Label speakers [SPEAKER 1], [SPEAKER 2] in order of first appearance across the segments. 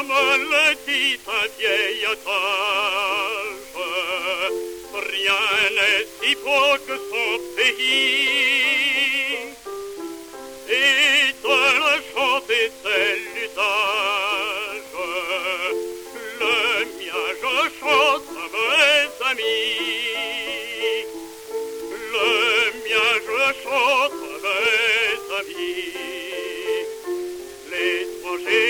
[SPEAKER 1] un vieil otage. Rien n'est si beau que son pays. Et de le chanter, c'est l'usage. Le mien, je chante à mes amis. Le mien, je chante à mes amis. L'étranger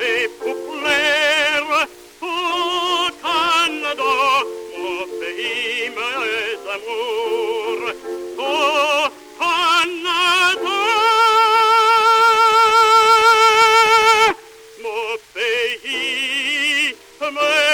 [SPEAKER 1] fait pour plaire au Canada, mon pays, mes amours. Canada, mon pays, mes